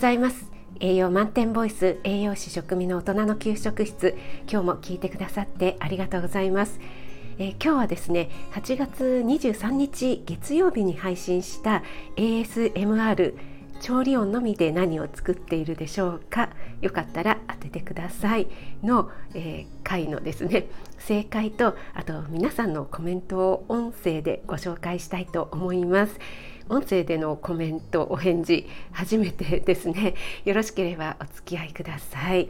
ざいます。栄養満点ボイス栄養士食味の大人の給食室。今日も聞いてくださってありがとうございます、えー、今日はですね8月23日月曜日に配信した ASMR 調理音のみで何を作っているでしょうか。よかったら当ててください。の、えー、回のですね正解とあと皆さんのコメントを音声でご紹介したいと思います。音声でのコメントお返事初めてですね。よろしければお付き合いください。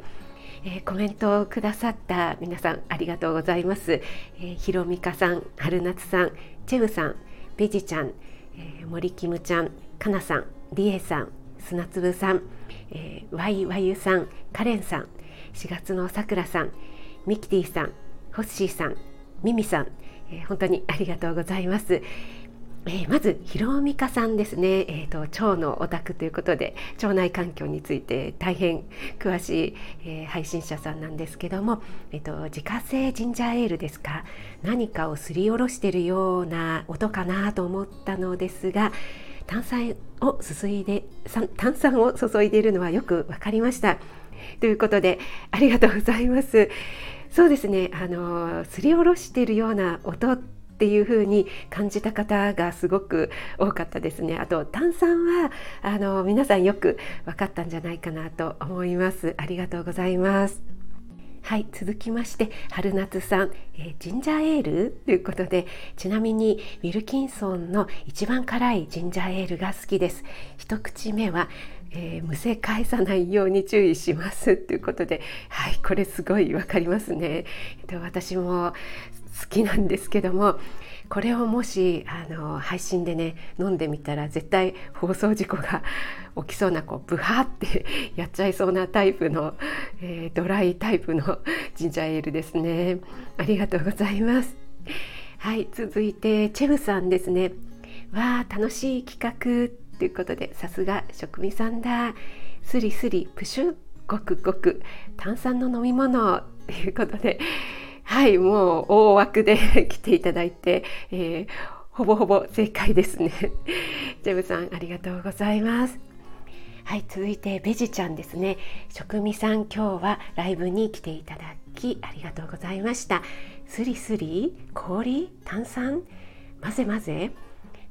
えー、コメントをくださった皆さんありがとうございます、えー、ひろみかさん、春夏さん、チェウさん、ベジちゃん、えー、森キムちゃん、かなさん、りえさん、砂粒さん、えー、わいわゆさん、カレンさん、4月のさくらさん、ミキティさん、ホッシーさん、ミミさん、えー、本当にありがとうございます。えー、まずひろみかさんですね、えーと、腸のオタクということで腸内環境について大変詳しい、えー、配信者さんなんですけども、えーと、自家製ジンジャーエールですか？何かをすりおろしているような音かなと思ったのですが炭酸を注いで炭酸を注いでいるのはよく分かりました。ということでありがとうございます。そうですねあのすりおろしているような音っていう風に感じた方がすごく多かったですね。あと炭酸はあの皆さんよく分かったんじゃないかなと思います。ありがとうございます。はい続きまして春夏さん、えー、ジンジャーエールということでちなみにウィルキンソンの一番辛いジンジャーエールが好きです一口目はえー、むせ返さないように注意しますということではいこれすごいわかりますね、えっと、私も好きなんですけどもこれをもしあの配信でね飲んでみたら絶対放送事故が起きそうなこうブハってやっちゃいそうなタイプの、えー、ドライタイプのジンジャーエールですね。ありがとうございます。はい続いてチェブさんですね。わあ楽しい企画ということでさすが食味さんだ。スリスリプシュごくごく炭酸の飲み物ということではいもう大枠で 来ていただいて、えー、ほぼほぼ正解ですね。ジェブさんありがとうございます。はい続いてベジちゃんですね。食味さん今日はライブに来ていただきありがとうございました。スリスリ氷炭酸混ぜ混ぜ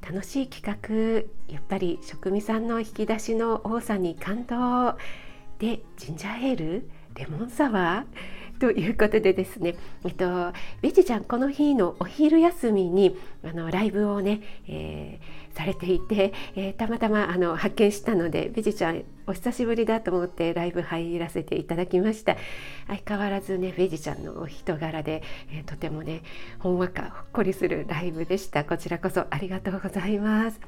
楽しい企画やっぱり食味さんの引き出しの多さに感動。でジンジャーエールレモンサワーということでですね、えっと、ベジちゃんこの日のお昼休みにあのライブをね、えー、されていて、えー、たまたまあの発見したのでベジちゃんお久しぶりだと思ってライブ入らせていただきました。相変わらずねベジちゃんのお人柄で、えー、とてもねほんわかほっこりするライブでした。こちらこそありがとうございます、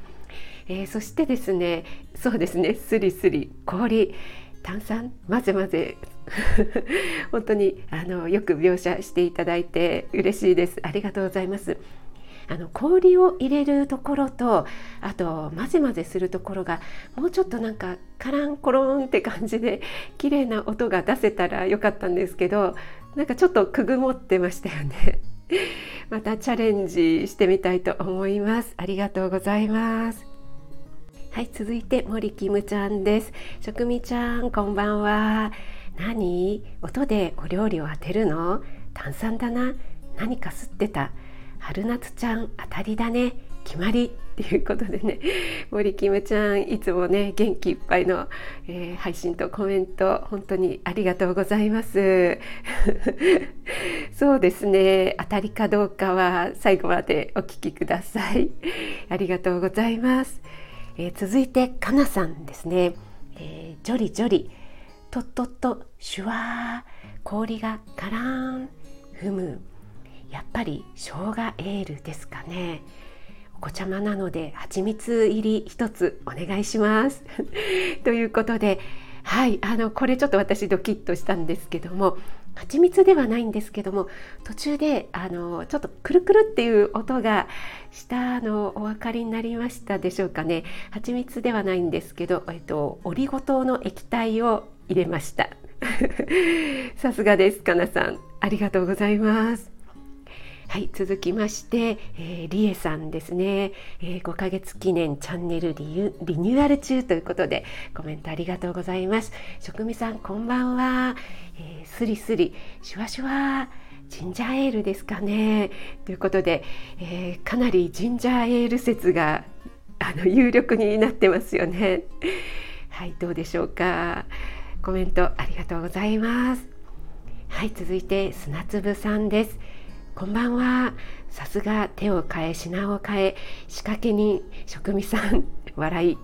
えー、そしてですねそうですねスリスリ氷。炭酸混ぜ混ぜ。本当にあのよく描写していただいて嬉しいです。ありがとうございます。あの氷を入れるところとあと混ぜ混ぜするところがもうちょっとなんかカランコロンって感じで綺麗な音が出せたらよかったんですけどなんかちょっとくぐもってましたよね。またチャレンジしてみたいと思います。ありがとうございます。はい続いて森キムちゃんです。食味ちゃんこんばんは。何？音でお料理を当てるの？炭酸だな。何か吸ってた？春夏ちゃん当たりだね。決まり。っていうことでね森キムちゃんいつもね元気いっぱいの、えー、配信とコメント本当にありがとうございます。そうですね。当たりかどうかは最後までお聞きください。ありがとうございます、えー、続いてかなさんですね、えー、ジョリジョリ。とっとっとシュワー。氷がカラーン。ふむ。やっぱり生姜エールですかね。お子ちゃまなので蜂蜜入り一つお願いします。ということではいあのこれちょっと私ドキッとしたんですけども蜂蜜ではないんですけども途中であのちょっとくるくるっていう音がしたのお分かりになりましたでしょうかね。蜂蜜ではないんですけど、えっと、オリゴ糖の液体を入れました。さすがですかなさん。ありがとうございます。はい続きまして、えー、リエさんですね、えー、5ヶ月記念チャンネルリニューアル中ということでコメントありがとうございます。職味さんこんばんは、えー、スリスリ。シュワシュワ。ジンジャーエールですかね。ということで、えー、かなりジンジャーエール説があの有力になってますよね。はいどうでしょうか。コメントありがとうございます。はい続いて砂粒さんです。こんばんは。さすが手を変え品を変え仕掛けに職味さん。笑い。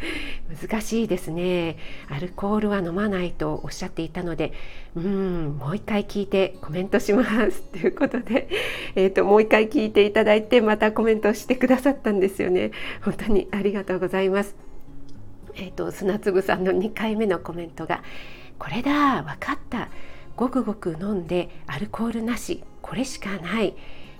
難しいですね。アルコールは飲まないとおっしゃっていたのでうんもう一回聞いてコメントします。ということで、えーと、もう一回聞いていただいてまたコメントしてくださったんですよね。本当にありがとうございます。えっ、ー、と砂粒さんの2回目のコメントがこれだ分かった。ごくごく飲んでアルコールなし。これしかない。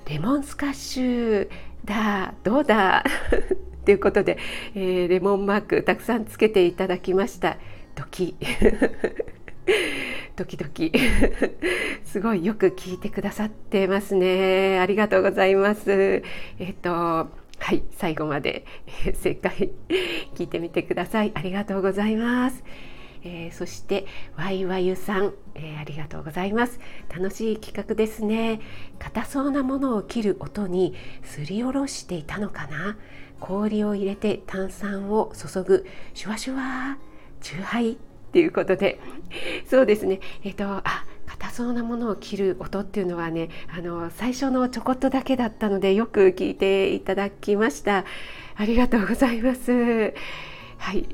レモンスカッシュだ。どうだ？ということで、えー、レモンマークたくさんつけていただきました。ドキ。ドキドキ。すごいよく聞いてくださってますね。ありがとうございます。えっ、ー、とはい最後まで正解。聞いてみてください。ありがとうございます。えー、そしてワイワユさん、えー、ありがとうございます。楽しい企画ですね。硬そうなものを切る音にすりおろしていたのかな。氷を入れて炭酸を注ぐ。シュワシュワチューハイっていうことで。そうですね。えっ、ー、とあ硬そうなものを切る音っていうのはねあの最初のちょこっとだけだったのでよく聞いていただきました。ありがとうございます。はい。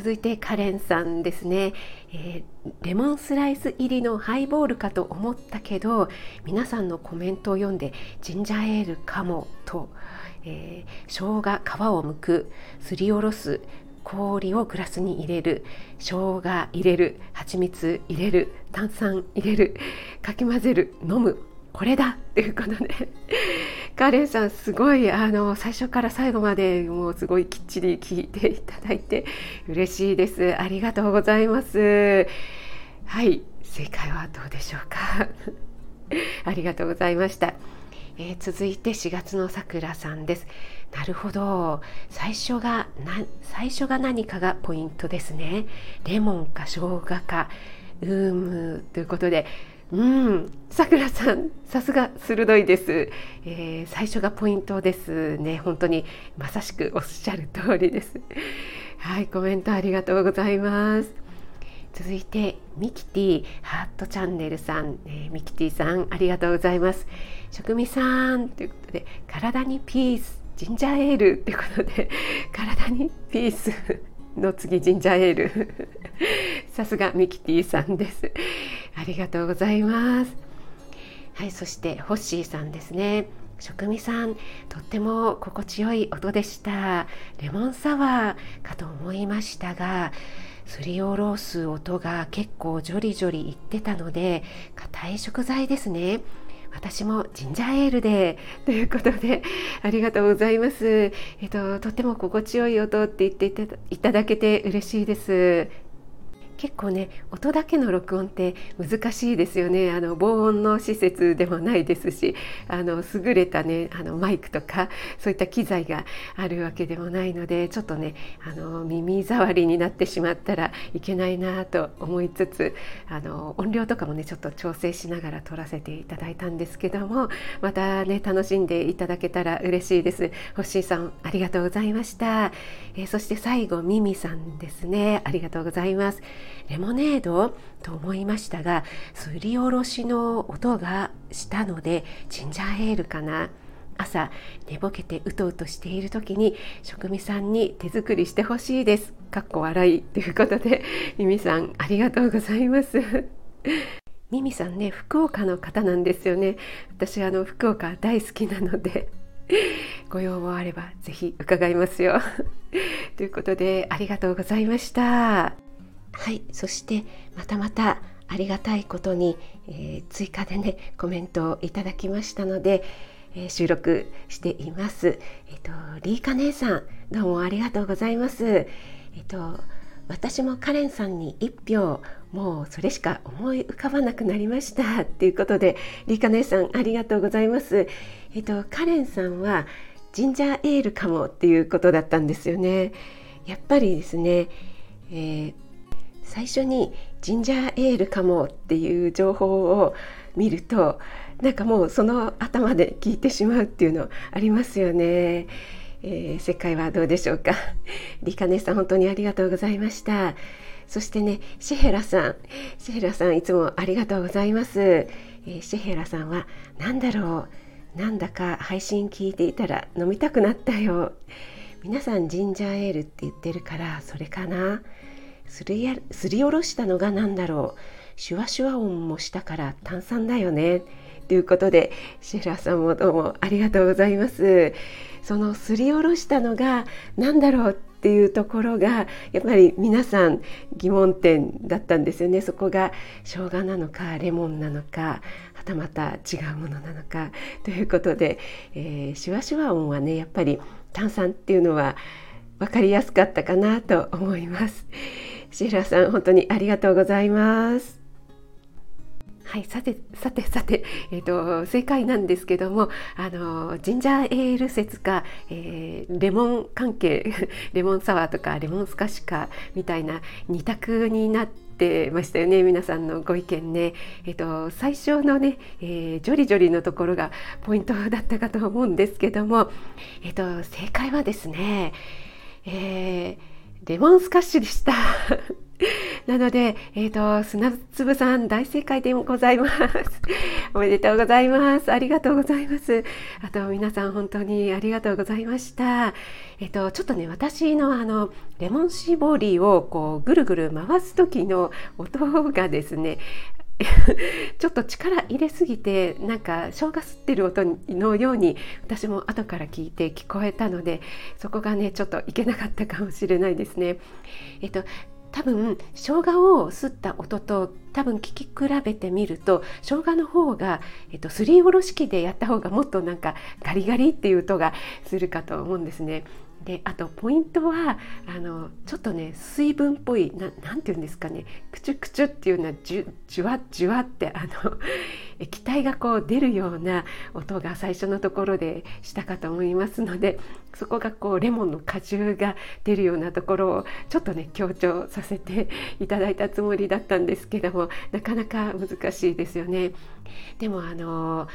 続いてカレンさんですね、えー、レモンスライス入りのハイボールかと思ったけど皆さんのコメントを読んでジンジャーエールかもと、えー、生姜皮を剥くすりおろす氷をグラスに入れる生姜入れる蜂蜜入れる炭酸入れるかき混ぜる飲む。これだ。っていうことで。カレンさんすごい。あの最初から最後までもうすごいきっちり聞いていただいて嬉しいです。ありがとうございます。はい。正解はどうでしょうか？ありがとうございました、えー、続いて4月のさくらさんです。なるほど。最初がな最初が何かがポイントですね。レモンか生姜かうーむということでうん、さくらさん、さすが鋭いです、えー、最初がポイントですね。本当にまさしくおっしゃる通りです。はい、コメントありがとうございます。続いてミキティハートチャンネルさん、えー、ミキティさんありがとうございます。職味さんということで体にピースジンジャーエールということで 体にピースの次ジンジャーエール。さすがミキティさんです。ありがとうございます。はいそしてホッシーさんですね。職味さんとっても心地よい音でした。レモンサワーかと思いましたがすりおろす音が結構ジョリジョリいってたので硬い食材ですね。私もジンジャーエールでということで ありがとうございます。えっととっても心地よい音って言っていただけて嬉しいです。結構ね音だけの録音って難しいですよねあの防音の施設でもないですしあの優れたねあのマイクとかそういった機材があるわけでもないのでちょっとねあの耳障りになってしまったらいけないなと思いつつあの音量とかもねちょっと調整しながら撮らせていただいたんですけどもまたね楽しんでいただけたら嬉しいです。ホッシーさんありがとうございました。えー、そして最後ミミさんですねありがとうございます。レモネードと思いましたがすりおろしの音がしたのでジンジャーエールかな。朝寝ぼけてうとうとしている時に職味さんに手作りしてほしいです。かっこ笑い。ということでミミさんありがとうございます。ミミさんね福岡の方なんですよね。私あの福岡大好きなのでご要望あればぜひ伺いますよ。ということでありがとうございました。はいそしてまたまたありがたいことに、えー、追加でねコメントをいただきましたので、えー、収録しています。えっ、ー、とリーカ姉さんどうもありがとうございます。えっ、と私もカレンさんに1票もうそれしか思い浮かばなくなりました っていうことでリカ姉さんありがとうございますえっとカレンさんはジンジャーエールかもっていうことだったんですよねやっぱりですね、えー、最初にジンジャーエールかもっていう情報を見るとなんかもうその頭で聞いてしまうっていうのありますよね。えー、世界はどうでしょうか？リカネさん本当にありがとうございました。そしてね、シヘラさん、シヘラさんいつもありがとうございます。えー、シヘラさんは何だろう？なんだか配信聞いていたら飲みたくなったよ。皆さんジンジャーエールって言ってるからそれかな？すりやすりおろしたのが何だろう。シュワシュワ音もしたから炭酸だよね。ということでシェラさんもどうもありがとうございますそのすりおろしたのが何だろう？っていうところがやっぱり皆さん疑問点だったんですよねそこが生姜なのかレモンなのかはたまた違うものなのかということで、えー、シュワシュワ音はねやっぱり炭酸っていうのは分かりやすかったかなと思います。シェラさん本当にありがとうございます。はい、さてさてさて、えーと、正解なんですけどもあのジンジャーエール説か、えー、レモン関係 レモンサワーとかレモンスカシカみたいな2択になってましたよね皆さんのご意見ね。え、ー、と最初のね、えー、ジョリジョリのところがポイントだったかと思うんですけども、えっ、ー、と正解はですね、えレモンスカッシュでした。なので、えっ、ー、と、砂粒さん大正解でございます。おめでとうございます。ありがとうございます。あと、皆さん本当にありがとうございました。えっ、ー、と、ちょっとね、私のあの、レモン絞りをこう、ぐるぐる回す時の音がですね、ちょっと力入れすぎてなんか生姜吸ってる音のように私も後から聞いて聞こえたのでそこがねちょっといけなかったかもしれないですね。えっと多分生姜を吸った音と多分聞き比べてみると生姜の方が、えっと、すりおろし器でやった方がもっとなんかガリガリっていう音がするかと思うんですね。であとポイントはあのちょっとね水分っぽいななんて言うんですかねクチュクチュっていうのはじゅじゅわじゅわってあの 液体がこう出るような音が最初のところでしたかと思いますのでそこがこうレモンの果汁が出るようなところをちょっとね強調させていただいたつもりだったんですけどもなかなか難しいですよね。でもあの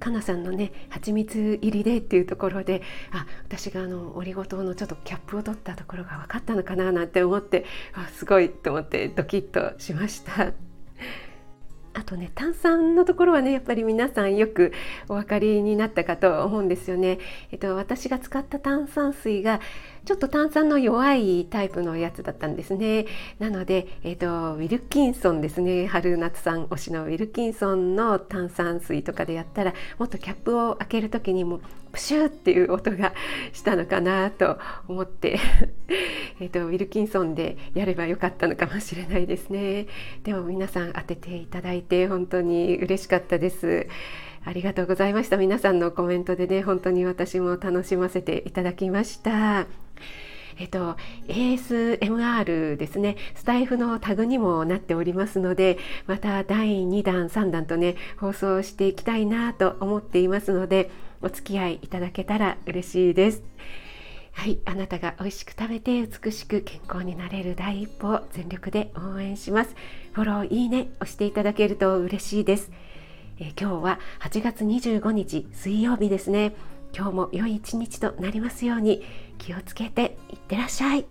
かなさんのね蜂蜜入りでっていうところであ私があのオリゴ糖のちょっとキャップを取ったところが分かったのかななんて思ってあすごいと思ってドキッとしました。あとね炭酸のところはねやっぱり皆さんよくお分かりになったかと思うんですよね。えっと、私が使った炭酸水がちょっと炭酸の弱いタイプのやつだったんですね。なので、えっと、ウィルキンソンですね春夏さん推しのウィルキンソンの炭酸水とかでやったらもっとキャップを開ける時にもプシューっていう音がしたのかなと思って えとウィルキンソンでやればよかったのかもしれないですね。でも皆さん当てていただいて本当に嬉しかったです。ありがとうございました。皆さんのコメントでね、本当に私も楽しませていただきました。えっと、ASMR ですね、スタイフのタグにもなっておりますので、また第2弾、3弾とね、放送していきたいなと思っていますので、お付き合いいただけたら嬉しいです。はい、あなたが美味しく食べて美しく健康になれる第一歩を全力で応援します。フォロー、いいね、押していただけると嬉しいです。え、今日は8月25日水曜日ですね。今日も良い一日となりますように気をつけていってらっしゃい。